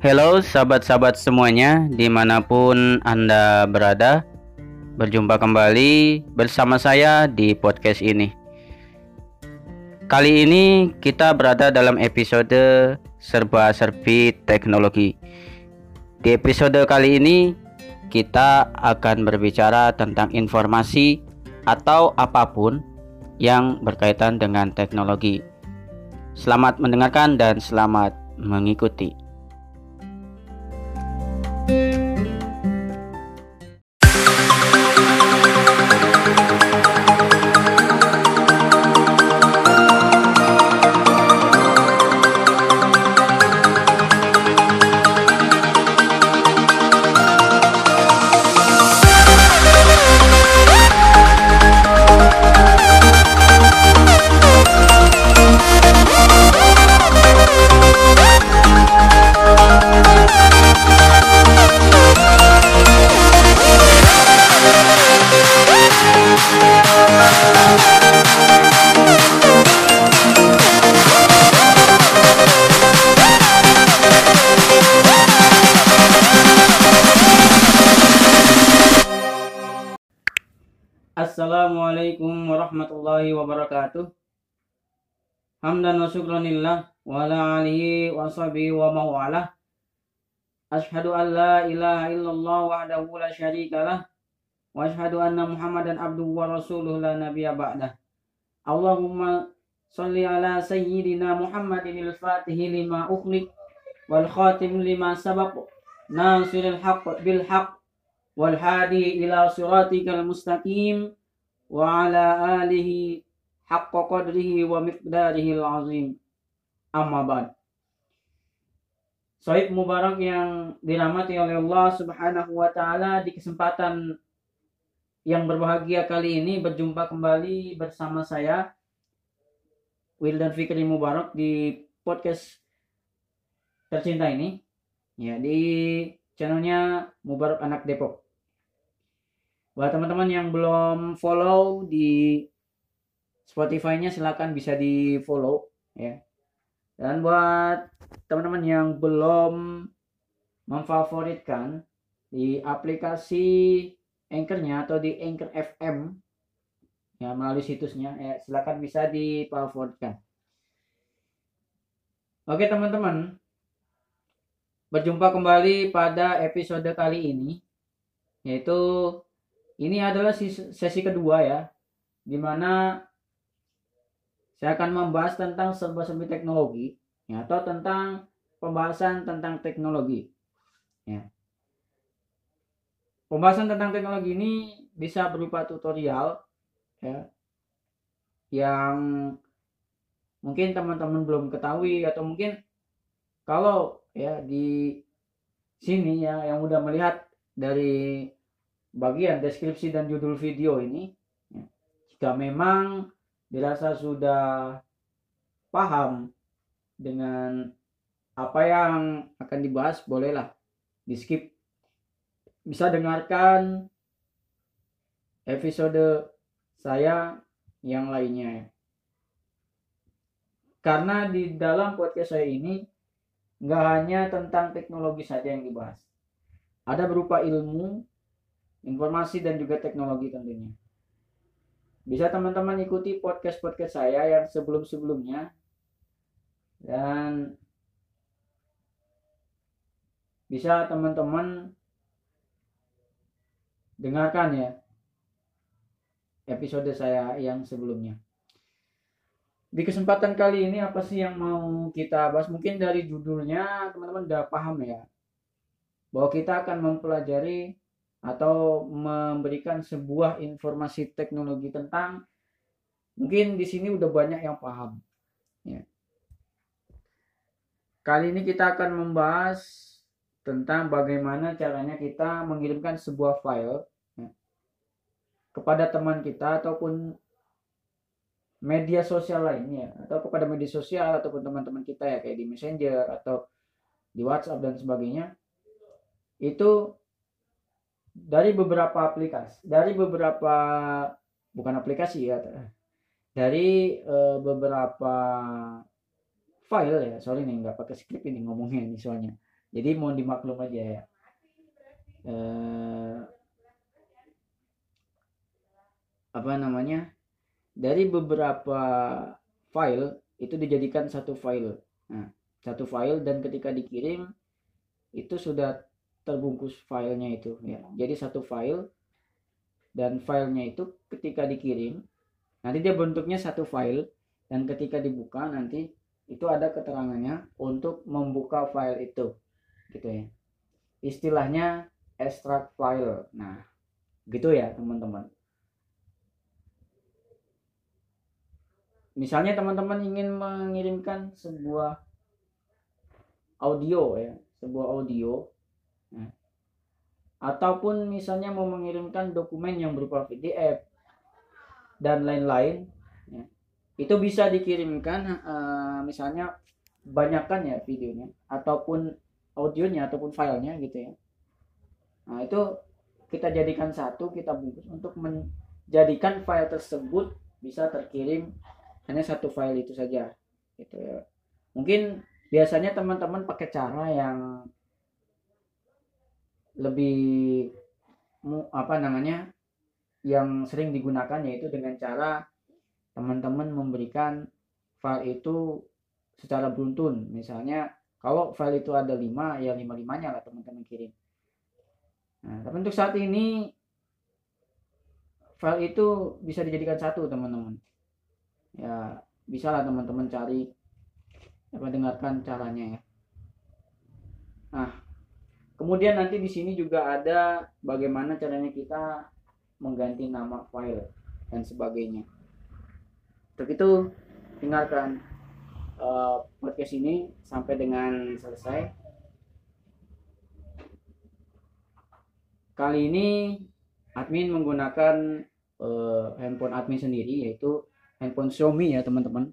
Halo sahabat-sahabat semuanya di mana pun Anda berada Berjumpa kembali bersama saya di podcast ini. Kali ini kita berada dalam episode serba-serbi teknologi. Di episode kali ini kita akan berbicara tentang informasi atau apa pun yang berkaitan dengan teknologi. Selamat mendengarkan dan selamat mengikuti. wabarakatuh. Hamdan wa syukranillah wa ala alihi wa sahbihi wa mawalah. Ashhadu an la ilaha illallah wahdahu la syarika lah wa ashhadu anna Muhammadan abduhu wa rasuluh la nabiyya ba'dah. Allahumma salli ala sayyidina Muhammadin al-fatihi lima ukhliq wal khatim lima sabaq nasiril haqq bil haqq والهادي إلى صراطك المستقيم وعلى آله haqqa qadrihi wa miqdarihi azim amma ba'd. Sohib Mubarak yang dirahmati oleh Allah Subhanahu wa taala di kesempatan yang berbahagia kali ini berjumpa kembali bersama saya Wildan Fikri Mubarak di podcast tercinta ini. Ya di channelnya Mubarak Anak Depok. Buat teman-teman yang belum follow di Spotify-nya silahkan bisa di follow ya. Dan buat teman-teman yang belum memfavoritkan di aplikasi Anchor-nya atau di Anchor FM ya melalui situsnya ya silakan bisa difavoritkan. Oke teman-teman, berjumpa kembali pada episode kali ini yaitu ini adalah sesi kedua ya, di mana saya akan membahas tentang serba-serbi teknologi, ya, atau tentang pembahasan tentang teknologi. Ya. Pembahasan tentang teknologi ini bisa berupa tutorial, ya, yang mungkin teman-teman belum ketahui atau mungkin kalau ya di sini ya yang udah melihat dari bagian deskripsi dan judul video ini ya, jika memang dirasa sudah paham dengan apa yang akan dibahas bolehlah di skip. Bisa dengarkan episode saya yang lainnya. Karena di dalam podcast saya ini nggak hanya tentang teknologi saja yang dibahas. Ada berupa ilmu informasi dan juga teknologi tentunya. Bisa teman-teman ikuti podcast-podcast saya yang sebelum-sebelumnya dan bisa teman-teman dengarkan ya episode saya yang sebelumnya. Di kesempatan kali ini apa sih yang mau kita bahas? Mungkin dari judulnya teman-teman udah paham ya. Bahwa kita akan mempelajari atau memberikan sebuah informasi teknologi tentang mungkin di sini udah banyak yang paham. Ya. Kali ini kita akan membahas tentang bagaimana caranya kita mengirimkan sebuah file ya, kepada teman kita ataupun media sosial lainnya atau kepada media sosial ataupun teman-teman kita ya kayak di Messenger atau di WhatsApp dan sebagainya itu dari beberapa aplikasi, dari beberapa bukan aplikasi ya, dari uh, beberapa file ya, sorry nih nggak pakai script ini ngomongnya ini soalnya. jadi mau dimaklum aja ya. Eh, apa namanya? Dari beberapa file itu dijadikan satu file. Nah satu file dan ketika dikirim itu sudah terbungkus filenya itu ya. Jadi satu file dan filenya itu ketika dikirim nanti dia bentuknya satu file dan ketika dibuka nanti itu ada keterangannya untuk membuka file itu gitu ya. Istilahnya extract file. Nah gitu ya teman-teman. Misalnya teman-teman ingin mengirimkan sebuah audio ya sebuah audio ataupun misalnya mau mengirimkan dokumen yang berupa PDF dan lain-lain ya, itu bisa dikirimkan uh, misalnya banyakkan ya videonya ataupun audionya ataupun filenya gitu ya. Nah itu kita jadikan satu kita bungkus. Untuk menjadikan file tersebut bisa terkirim hanya satu file itu saja gitu ya. Mungkin biasanya teman-teman pakai cara yang lebih apa namanya yang sering digunakan yaitu dengan cara teman-teman memberikan file itu secara beruntun. Misalnya kalau file itu ada lima ya lima limanya lah teman-teman kirim. Nah tapi untuk saat ini file itu bisa dijadikan satu teman-teman. Ya bisa lah teman-teman cari apa dengarkan caranya ya. Nah Kemudian nanti di sini juga ada bagaimana caranya kita mengganti nama file dan sebagainya. Untuk itu dengarkan uh, podcast ini sampai dengan selesai. Kali ini admin menggunakan uh, handphone admin sendiri yaitu handphone Xiaomi ya teman-teman.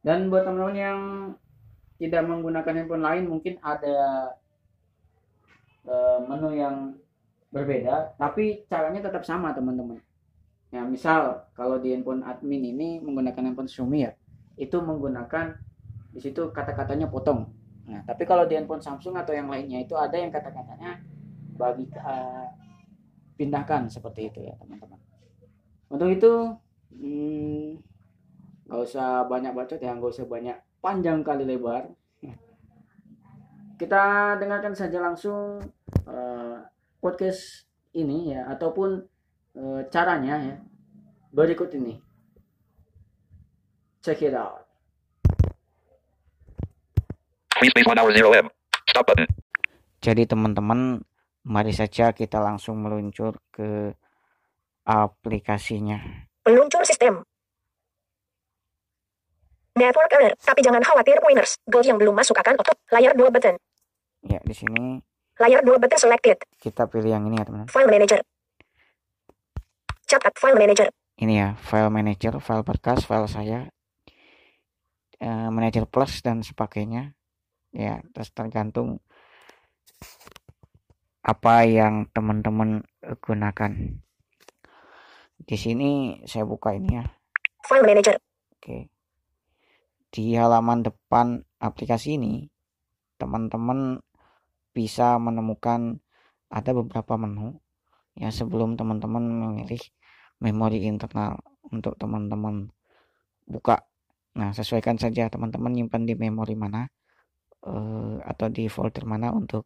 Dan buat teman-teman yang tidak menggunakan handphone lain mungkin ada Eh, menu yang berbeda tapi caranya tetap sama teman-teman. Ya misal kalau di handphone admin ini menggunakan handphone Xiaomi ya itu menggunakan di situ kata-katanya potong. Nah tapi kalau di handphone Samsung atau yang lainnya itu ada yang kata-katanya bagi uh, pindahkan seperti itu ya teman-teman. Untuk itu hmm, nggak hmm, usah banyak bacot ya nggak usah banyak panjang kali lebar kita dengarkan saja langsung uh, podcast ini ya ataupun uh, caranya ya. Berikut ini. Check it out. Jadi teman-teman mari saja kita langsung meluncur ke aplikasinya. Meluncur sistem Network error, tapi jangan khawatir winners. Gold yang belum masuk akan auto. Layar 2 button. Ya, di sini layar 2 button selected. Kita pilih yang ini ya, teman. File manager. Catat file manager. Ini ya, file manager, file berkas, file saya, uh, manager plus dan sebagainya. Ya, terus tergantung apa yang teman-teman gunakan. Di sini saya buka ini ya. File manager. Oke. Di halaman depan aplikasi ini, teman-teman bisa menemukan ada beberapa menu ya sebelum teman-teman memilih memori internal untuk teman-teman buka. Nah sesuaikan saja teman-teman nyimpan di memori mana uh, atau di folder mana untuk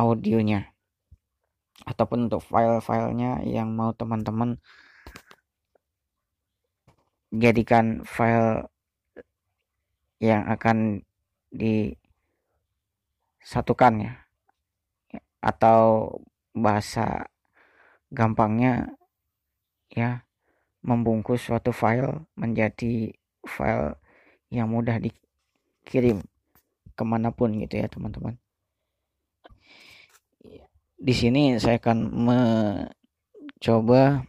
audionya ataupun untuk file-filenya yang mau teman-teman jadikan file yang akan di satukan ya. Atau bahasa gampangnya ya membungkus suatu file menjadi file yang mudah dikirim ke mana pun gitu ya teman-teman. Di sini saya akan mencoba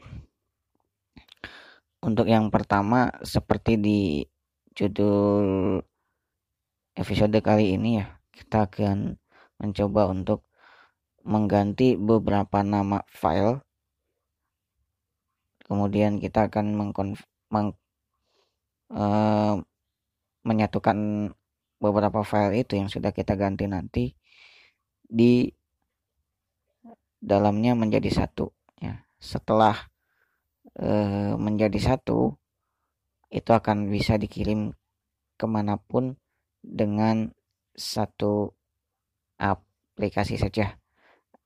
untuk yang pertama seperti di judul episode kali ini ya kita akan mencoba untuk mengganti beberapa nama file. Kemudian kita akan mengkonf meng, uh, menyatukan beberapa file itu yang sudah kita ganti nanti di dalamnya menjadi satu ya. Setelah e, menjadi satu itu akan bisa dikirim ke mana pun dengan satu aplikasi saja.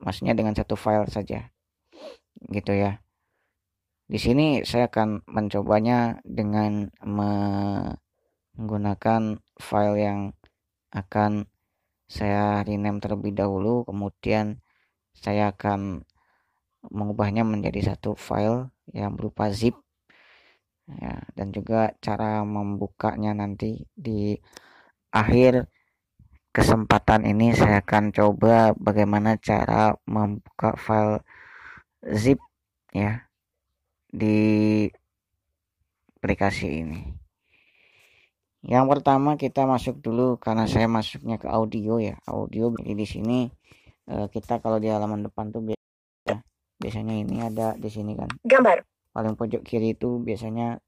Maksudnya dengan satu file saja. Gitu ya. Di sini saya akan mencobanya dengan menggunakan file yang akan saya rename terlebih dahulu. Kemudian saya akan mengubahnya menjadi satu file yang berupa zip ya, dan juga cara membukanya nanti di akhir kesempatan ini saya akan coba bagaimana cara membuka file zip ya di aplikasi ini. Yang pertama kita masuk dulu karena saya masuknya ke audio ya. Audio jadi di sini uh, kita kalau di halaman depan tuh biasa biasanya ini ada di sini kan? Gambar. Paling pojok kiri itu biasanya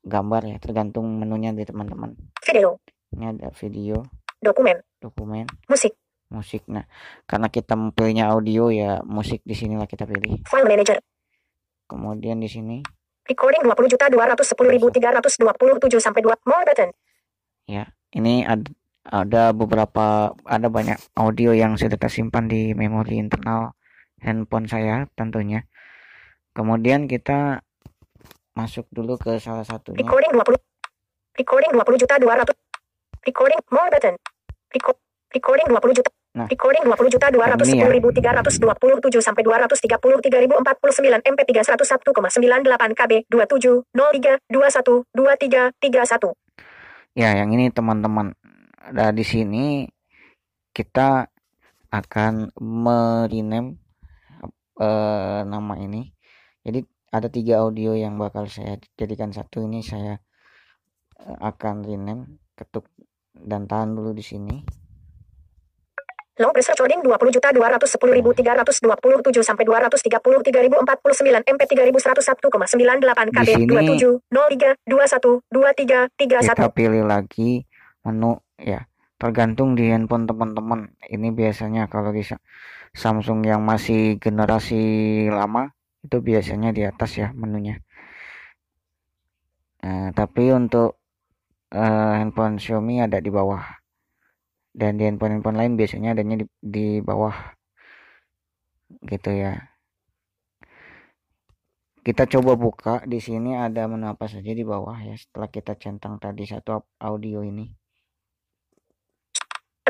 gambar ya tergantung menunya di teman-teman Video. ini ada video Dokumen. dokumen Musik. musik nah karena kita pilihnya audio ya musik di sinilah kita pilih File Manager. kemudian di sini Recording 20 juta 210.327 sampai 2. More button. ya ini ada ada beberapa ada banyak audio yang sudah tersimpan di memori internal handphone saya tentunya kemudian kita masuk dulu ke salah satunya Recording 20. Recording 20 juta 200. Recording more button. Record. Recording 20 juta. Nah. Recording 20 juta Yang ini ya. 210.327 sampai 233.049 MP 301,98 KB 27 03 21 23 31. Ya, yang ini teman-teman. Nah, di sini kita akan merename eh, nama ini. Jadi ada tiga audio yang bakal saya jadikan satu ini saya eh, akan rename ketuk dan tahan dulu di sini. Long press recording 20 juta 210.327 sampai 233.049 MP 3101,98 KB Di sini 27 03 21 23 Kita 31. pilih lagi menu ya. Tergantung di handphone teman-teman. Ini biasanya kalau di Sa- Samsung yang masih generasi lama itu biasanya di atas ya menunya. Nah, tapi untuk eh, handphone Xiaomi ada di bawah. Dan di handphone-handphone lain biasanya adanya di, di bawah. Gitu ya. Kita coba buka di sini ada menu apa saja di bawah ya setelah kita centang tadi satu audio ini.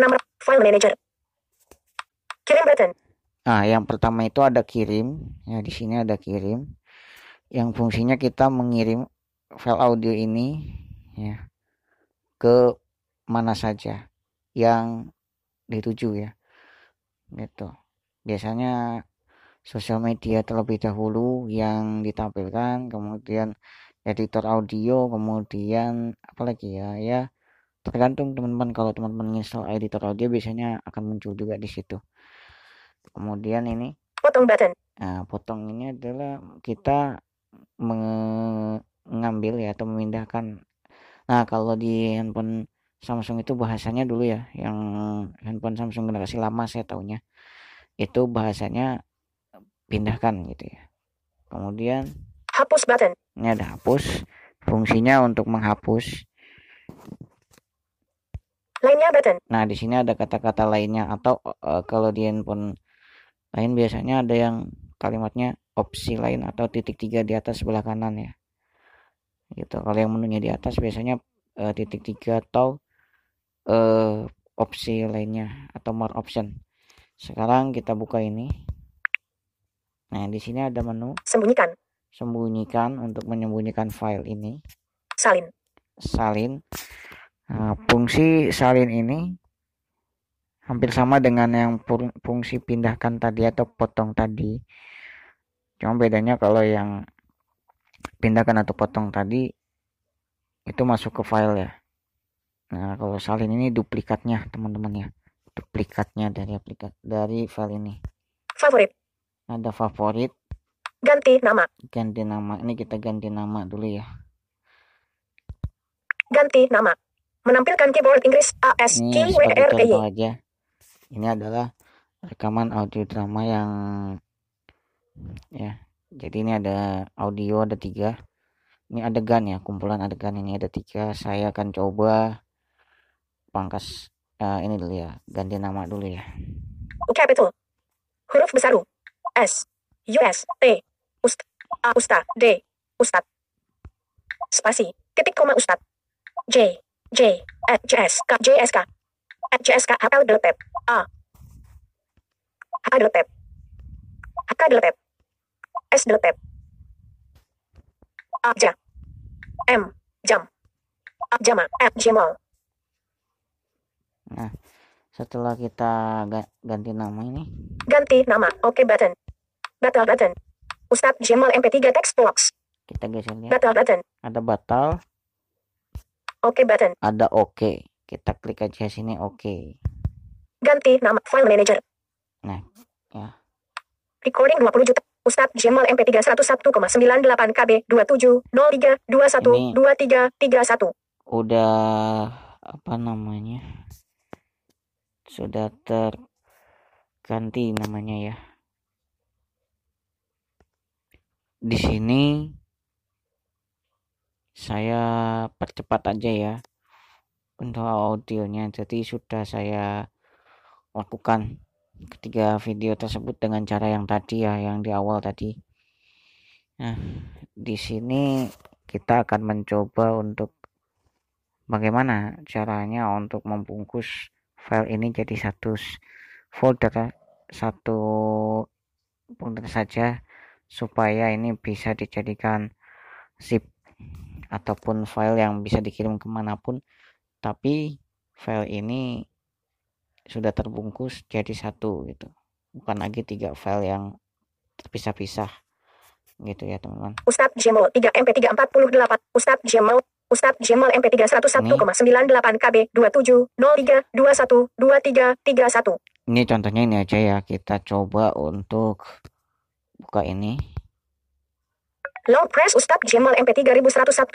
6 file manager. Kirim button. Nah, yang pertama itu ada kirim. Ya, di sini ada kirim. Yang fungsinya kita mengirim file audio ini ya ke mana saja yang dituju ya. Gitu. Biasanya sosial media terlebih dahulu yang ditampilkan, kemudian editor audio, kemudian apalagi ya ya tergantung teman-teman kalau teman-teman install editor audio biasanya akan muncul juga di situ. Kemudian ini Potong button. Nah, potong ini adalah kita mengambil ya atau memindahkan. Nah, kalau di handphone Samsung itu bahasanya dulu ya, yang handphone Samsung generasi lama saya tahunya itu bahasanya pindahkan gitu ya. Kemudian Hapus button. ini ada hapus, fungsinya untuk menghapus. Lainnya button. Nah, di sini ada kata-kata lainnya atau eh, kalau di handphone lain biasanya ada yang kalimatnya opsi lain atau titik tiga di atas sebelah kanan ya. Gitu. Kalau yang menunya di atas biasanya eh, titik tiga atau eh, opsi lainnya atau more option. Sekarang kita buka ini. Nah, di sini ada menu Sembunyikan. sembunyikan untuk menyembunyikan file ini. Salin. salin. Nah, fungsi salin ini hampir sama dengan yang fung- fungsi pindahkan tadi atau potong tadi. Cuma bedanya kalau yang pindahkan atau potong tadi itu masuk ke file ya. Nah, kalau salin ini duplikatnya teman-teman ya. Duplikatnya dari aplikat dari file ini. Favorit. Ada favorit, Ganti nama. ganti nama. Ini kita ganti nama dulu ya. Ganti nama. Menampilkan keyboard Inggris A S ini K W sebagai R E Y. contoh aja ini adalah rekaman audio drama yang ya jadi ini ada audio ada tiga ini adegan ya kumpulan adegan ini ada tiga saya akan coba pangkas eh, ini dulu ya ganti nama dulu ya capital. Huruf besar U. S. U S T. Ust. A Usta. D. Ustad. Spasi. Titik koma Ustad. J. J S K J S K. At J S K H L deletep. A. H deletep. H K deletep. S deletep. A ja. M. Jam. A jama. At Gmail. setelah kita ga- ganti nama ini Ganti nama. Oke button. Batal button. Ustad Gmail MP3 text box. kita geser lihat Batal button. ada batal Oke button. ada oke kita klik aja sini oke Ganti nama file manager. Nah, ya. Recording 20 juta. Ustad Gmail MP3 101,98 KB 27 03 21 Ini- 23 31. udah apa namanya sudah terganti namanya ya di sini saya percepat aja ya untuk audionya. Jadi sudah saya lakukan ketiga video tersebut dengan cara yang tadi ya yang di awal tadi. Nah di sini kita akan mencoba untuk bagaimana caranya untuk membungkus file ini jadi satu folder satu folder saja supaya ini bisa dijadikan zip ataupun file yang bisa dikirim ke mana pun tapi file ini sudah terbungkus jadi satu gitu bukan lagi tiga file yang terpisah-pisah gitu ya teman-teman Ustad Gmail 3 MP3 48. Ustad Gmail Ustad Gmail MP3 101,98 KB 27 03 21 23 31. ini contohnya ini aja ya kita coba untuk buka ini Long press Ustad Gmail MP3 1101,98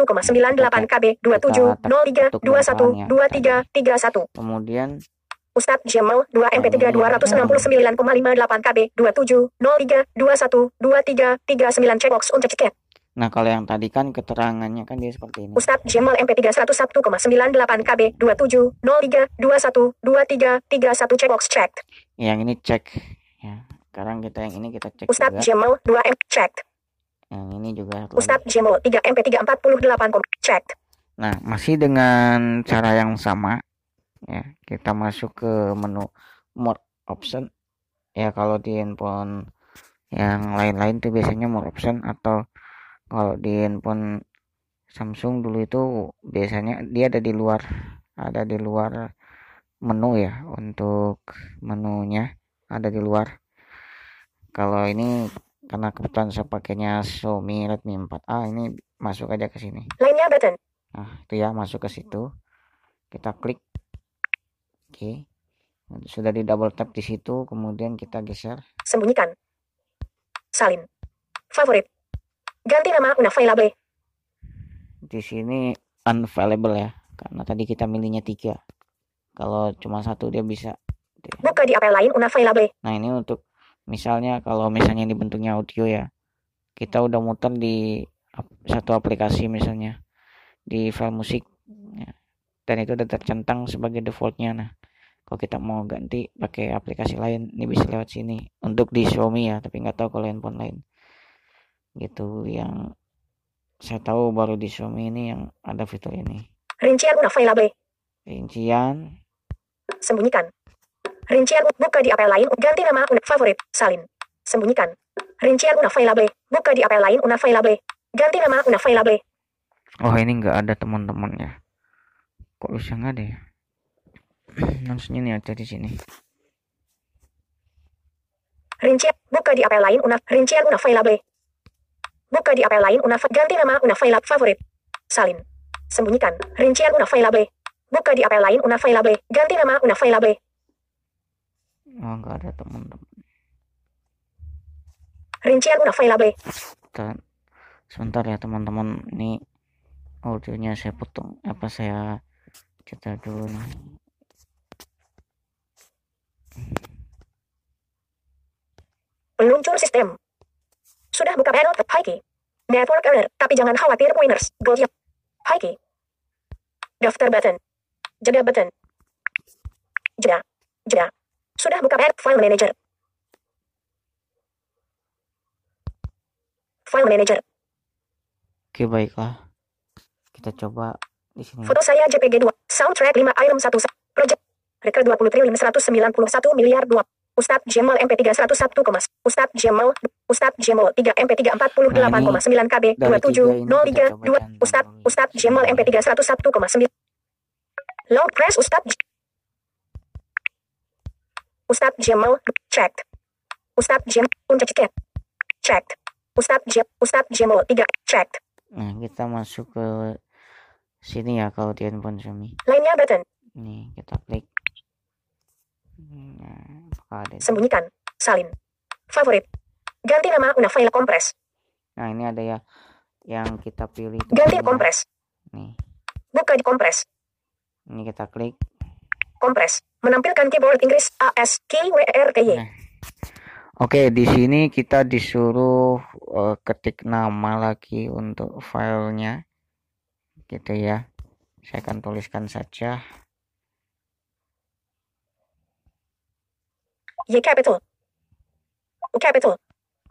KB 27 03 21 23 31. kemudian Ustad Gmail 2 MP3 269,58 KB 27 03 21 23 39 checkbox untuk ceket. nah kalau yang tadi kan keterangannya kan dia seperti ini Ustad Gmail MP3 101,98 KB 27 03 21 23 31 checkbox checked. yang ini cek ya sekarang kita yang ini kita cek Ustad juga Gmail 2 M checked. Yang ini juga lagi. Ustad Gmail 3 MP3 48 kom checked. nah masih dengan cara yang sama ya kita masuk ke menu more option ya kalau di handphone yang lain-lain tuh biasanya more option atau kalau di handphone Samsung dulu itu biasanya dia ada di luar ada di luar menu ya untuk menunya ada di luar kalau ini karena kebetulan saya pakainya Xiaomi Redmi 4A ini masuk aja ke sini Lainnya button. Nah, itu ya masuk ke situ. Kita klik. Oke. Sudah di double tap di situ, kemudian kita geser. Sembunyikan. Salin. Favorit. Ganti nama unavailable. Di sini unavailable ya, karena tadi kita milihnya tiga. Kalau cuma satu dia bisa. Buka di apel lain unavailable. Nah, ini untuk misalnya kalau misalnya ini bentuknya audio ya. Kita udah muter di satu aplikasi misalnya di file musik ya. dan itu udah tercentang sebagai defaultnya nah kalau kita mau ganti pakai aplikasi lain ini bisa lewat sini untuk di Xiaomi ya tapi nggak tahu kalau handphone lain gitu yang saya tahu baru di Xiaomi ini yang ada fitur ini Rincian unavailable. rincian Sembunyikan. Rincian buka di apel lain ganti nama una favorit. Salin. Sembunyikan. Rincian unavailable. Buka di apel lain unavailable. Ganti nama unavailable. oh ini nggak ada teman-teman ya kok bisa nggak ada ya harusnya ini ada di sini Rincian buka di apel lain una rincian unavailable. Buka di apel lain una ganti nama unavailable favorit. Salin. Sembunyikan. Rincian unavailable. Buka di apel lain unavailable. Ganti nama unavailable. Oh nggak ada teman-teman Rincian unavailable. Bentar. sebentar ya teman-teman ini audionya saya potong apa saya kita dulu nih Peluncur sistem. Sudah buka panel ke Hiki. Network error, tapi jangan khawatir pointers. Gold Hiki. Daftar button. Jeda button. Jeda. Jeda. Sudah buka panel file manager. File manager. oke baiklah kita coba di sini Foto saya JPG 2. Soundtrack 5 item 1. Project. Reker 20 triliun 191 miliar 2. Ustadz Jemal MP3 101, Ustadz Jemal Ustadz Jemal 3 MP3 48,9 KB dari tiga ini kita 2703 coba 2 Ustadz Ustadz Jemal MP3 101,9 Long press Ustadz Ustadz Jemal checked Ustadz Jem Punca ceket checked Ustadz Jem Ustadz Jemal 3 checked nah kita masuk ke sini ya kalau di handphone Xiaomi lainnya button. Nih kita klik. Nah apakah ada sembunyikan. Salin. Favorit. Ganti nama una file kompres. Nah ini ada ya yang kita pilih ganti teman-teman. kompres. Nih. Buka di kompres. Ini kita klik. Kompres menampilkan keyboard Inggris A S K W R T Y Nah. Oke, di sini kita disuruh eh, ketik nama lagi untuk filenya. Gitu ya. Saya akan tuliskan saja. Y capital U capital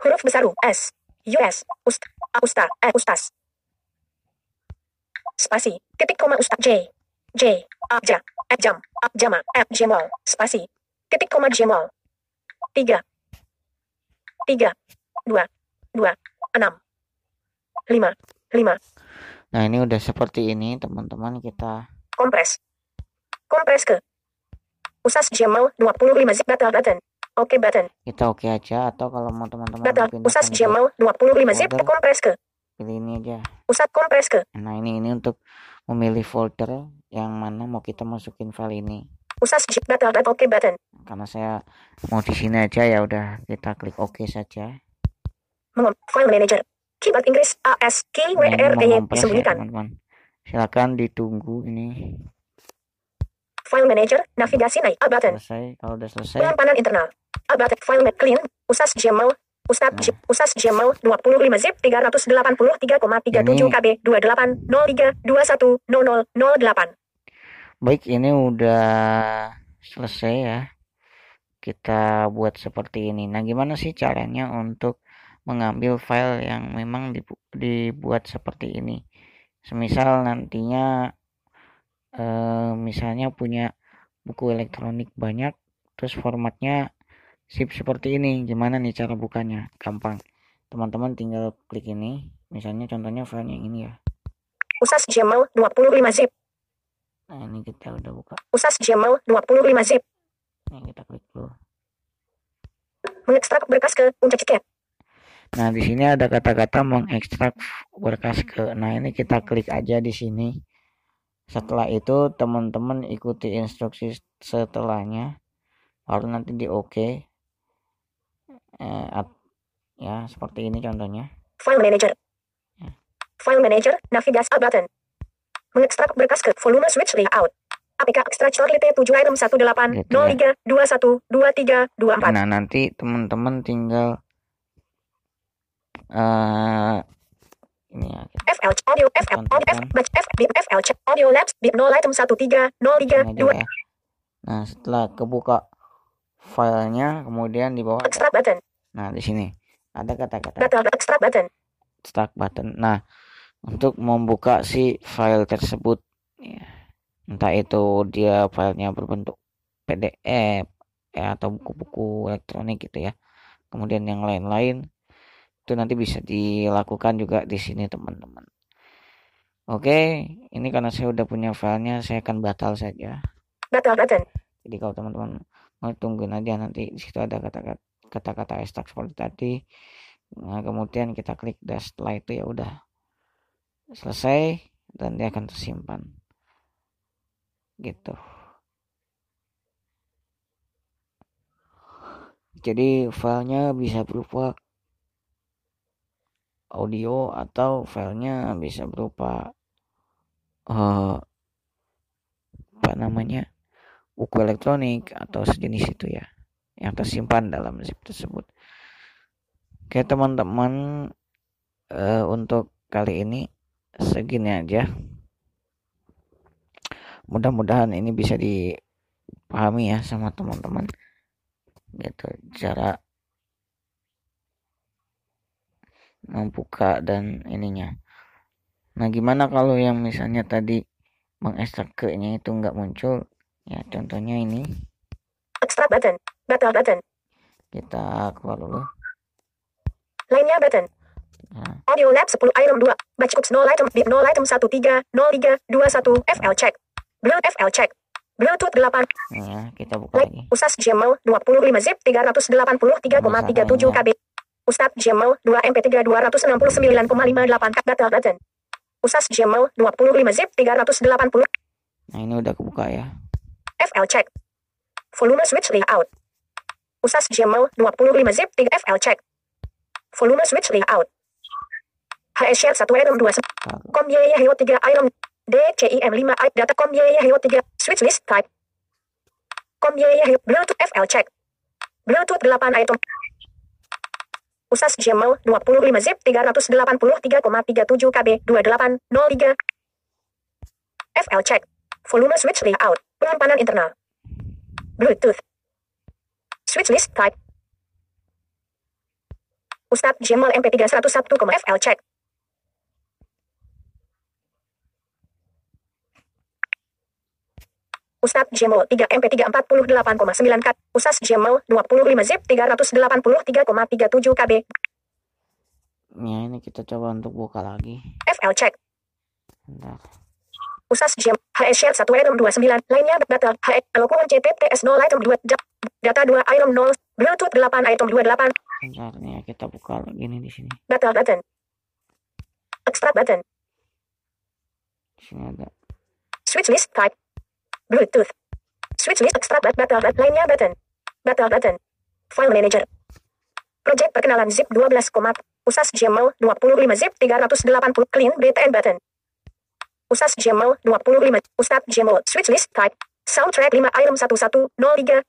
huruf besar U S U S ust A usta E ustas spasi titik koma usta J J A ja E jam A jama E jemal spasi. Titik koma jemal tiga. Tiga. Dua. Dua. Enam. Lima. Lima. Nah, ini udah seperti ini, teman-teman. Kita kompres. Kompres ke. Usas jemal 25 zip batal button. Oke button. Kita oke aja atau kalau mau teman-teman batal. usas ke jemal 25 zip kompres ke. Pilih ini aja. usat kompres ke. Nah, ini ini untuk memilih folder yang mana mau kita masukin file ini. usas zip batal batal oke button Karena saya mau di sini aja ya udah kita klik oke saja. Mengom, file manager. Keyboard Inggris A S K W Nah, ini R T Y mengompres ya, disembunyikan. teman-teman. Silakan ditunggu ini File manager, navigasi naik A button. selesai. Kalau udah selesai, Penyimpanan internal. A button, file clean, usas Gmail, Ustad Nah. J- usas Gmail 25 zip 383,37 Ini- KB 2803 210008. baik ini udah selesai ya. Kita buat seperti ini. Nah, gimana sih caranya untuk mengambil file yang memang dibu- dibuat seperti ini? Semisal nantinya eh, misalnya punya buku elektronik banyak, terus formatnya zip seperti ini. Gimana nih cara bukanya? Gampang. Teman-teman tinggal klik ini. Misalnya contohnya file yang ini ya. Usas Gmail 25 zip. Nah, ini kita udah buka. Usas Gmail 25 zip. Nah, kita klik dulu. Mengekstrak berkas ke puncak tiket. Nah, di sini ada kata-kata mengekstrak berkas ke. Nah, ini kita klik aja di sini. Setelah itu, teman-teman ikuti instruksi setelahnya. Baru nanti di OK. Eh, at- ya, seperti ini contohnya. File manager. File manager, navigasi button. Mengekstrak berkas ke volume switch layout. APK extractor lit 7 item 18 Gitu ya. 03 21 23 24. Nah, nanti teman-teman tinggal eh ini ya. FL audio FL audio F batch F bip FL audio labs bip 0 item 13 03 Ini aja 2 ya. Nah, setelah kebuka filenya, kemudian di bawah extract button. Nah, di sini ada kata-kata extract button. start button. Nah, untuk membuka si file tersebut, ya, entah itu dia filenya berbentuk PDF ya, atau buku-buku elektronik gitu ya. Kemudian yang lain-lain itu nanti bisa dilakukan juga di sini teman-teman. Oke, ini karena saya udah punya filenya, saya akan batal saja. Batal button. Jadi kalau teman-teman mau tungguin aja nanti di situ ada kata-kata kata-kata extract seperti tadi. Nah, kemudian kita klik dan setelah itu ya udah selesai dan dia akan tersimpan. Gitu. Jadi filenya bisa berupa audio atau filenya bisa berupa eh, namanya buku elektronik atau sejenis itu ya yang tersimpan dalam zip tersebut. Oke teman-teman uh, untuk kali ini segini aja. Mudah-mudahan ini bisa dipahami ya sama teman-teman. Gitu cara membuka dan ininya. Nah gimana kalau yang misalnya tadi mengekstrak nya itu nggak muncul? Ya contohnya ini extract button batal button kita keluar dulu lainnya button nah. audio lab 10 item 2 batch cooks 0 item bit 0 item 1 3 0 3 21 FL check blue FL check Bluetooth 8. Nah, kita buka lagi. Usas Gmail 25 zip 383,37 KB. Ustadz Gmail 2 MP3 269,58 data button. Usas Gmail 25 zip 380. Nah, ini udah kebuka ya. FL check. Volume switch layout. Usas Gmail 25 zip 3 FL check. Volume switch layout. HS 1 item 2. Com YY 3 item DCIM 5 IP data com YY 3 switch list type. Com YY Bluetooth FL check. Bluetooth 8 item. Usas Gmail 25 zip 383,37 KB 2803. FL check. Volume switch layout. Penyimpanan internal. Bluetooth. Switch list type. Ustadz Gmail MP3 101, FL check. Ustadz Gmail 3 MP3 48,9 K. Usas Gmail 25 zip 383,37 KB. Ya ini kita coba untuk buka lagi. FL check. Bentar. Usas Gmail HS Share 1 item 29 lainnya data HS Alokuan CTTS 0 item 2 data 2 item 0 Bluetooth 8 item 28. Bentar nih kita buka lagi nih di sini. Data button. Extract button. Di sini ada. Switch list type. Bluetooth. Switch list extract battle lainnya button. Battle button. File manager. Project perkenalan zip 12, usas Gmail 25 zip 380 clean BTN button. Usas Gmail 25 Ustad Gmail. Switch list type. Soundtrack 5 item 11 03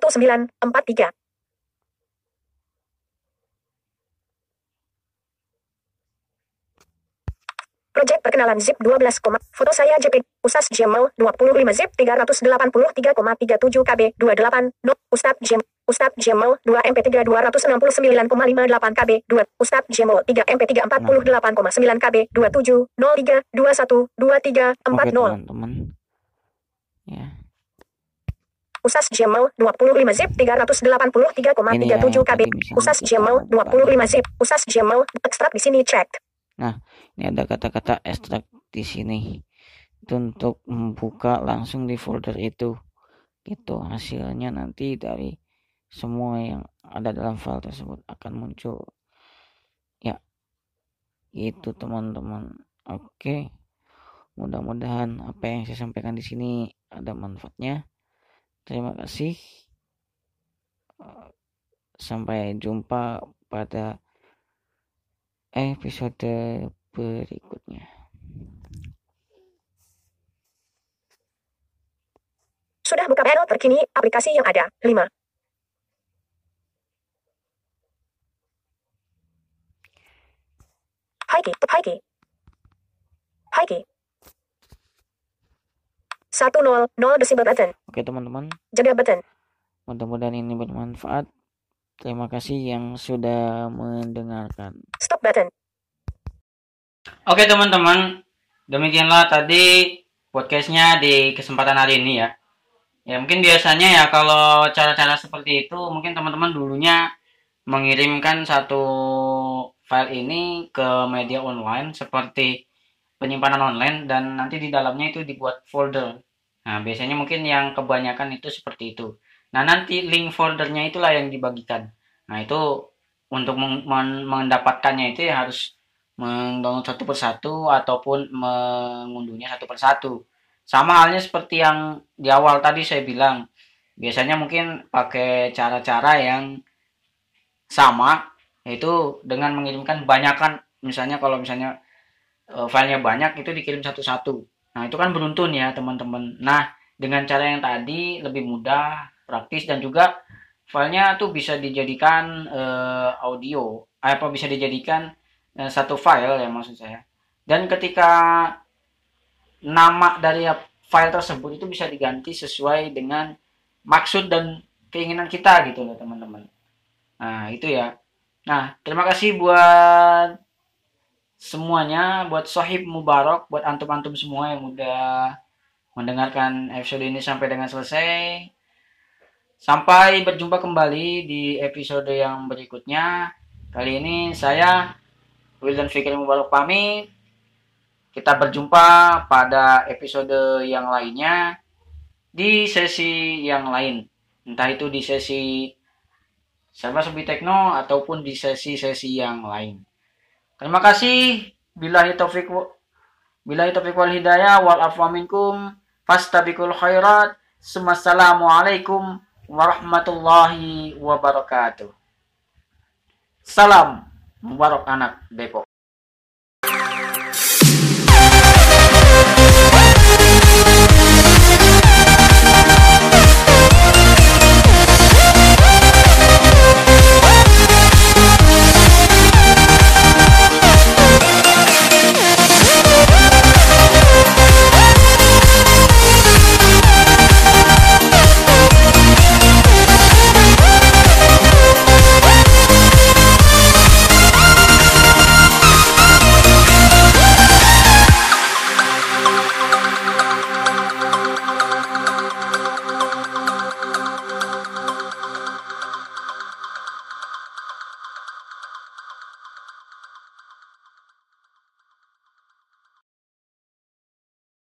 21 19 Project perkenalan zip 12, foto saya JPG, usas Gmail 25 zip 383,37 KB 28, no, Ustad Gmail, Ustad Gmail 2 MP3 269,58 KB 2, Ustad Gmail 3 MP3 48,9 KB 27, 03, 21, 23, 40. Oke teman-teman. Ya. Usas Gmail 25 zip 383,37 KB. Usas Gmail 25 zip. Usas Gmail ekstrak di sini check. Nah, ini ada kata-kata extract di sini. Itu untuk membuka langsung di folder itu. Gitu hasilnya nanti dari semua yang ada dalam file tersebut akan muncul. Ya. Itu teman-teman. Oke. Mudah-mudahan apa yang saya sampaikan di sini ada manfaatnya. Terima kasih. Sampai jumpa pada episode berikutnya. Sudah buka panel terkini aplikasi yang ada. 5. Haiki, Haiki. Haiki. 100 desibel button. Oke teman-teman. Jeda button. Mudah-mudahan ini bermanfaat. Terima kasih yang sudah mendengarkan. Button. Oke teman-teman, demikianlah tadi podcastnya di kesempatan hari ini ya. Ya mungkin biasanya ya kalau cara-cara seperti itu mungkin teman-teman dulunya mengirimkan satu file ini ke media online seperti penyimpanan online dan nanti di dalamnya itu dibuat folder. Nah biasanya mungkin yang kebanyakan itu seperti itu. Nah, nanti link foldernya itulah yang dibagikan. Nah, itu untuk mendapatkannya itu ya harus mendownload satu persatu ataupun mengunduhnya satu persatu. Sama halnya seperti yang di awal tadi saya bilang. Biasanya mungkin pakai cara-cara yang sama yaitu dengan mengirimkan banyakkan misalnya kalau misalnya e, filenya banyak itu dikirim satu-satu. Nah, itu kan beruntun ya, teman-teman. Nah, dengan cara yang tadi lebih mudah, praktis dan juga filenya tuh bisa dijadikan uh, audio, apa bisa dijadikan uh, satu file ya maksud saya. Dan ketika nama dari file tersebut itu bisa diganti sesuai dengan maksud dan keinginan kita gitu loh teman-teman. Nah, itu ya. Nah, terima kasih buat semuanya, buat Sohib Mubarak, buat antum-antum semua yang udah mendengarkan episode ini sampai dengan selesai. Sampai berjumpa kembali di episode yang berikutnya. Kali ini saya Wildan Fikri Mubarak pamit. Kita berjumpa pada episode yang lainnya di sesi yang lain. Entah itu di sesi Serba Sobi Tekno ataupun di sesi-sesi yang lain. Terima kasih. Bila taufik bila taufik wal hidayah wal afwa minkum khairat. Assalamualaikum warahmatullahi wabarakatuh. Salam Mubarak anak Depok.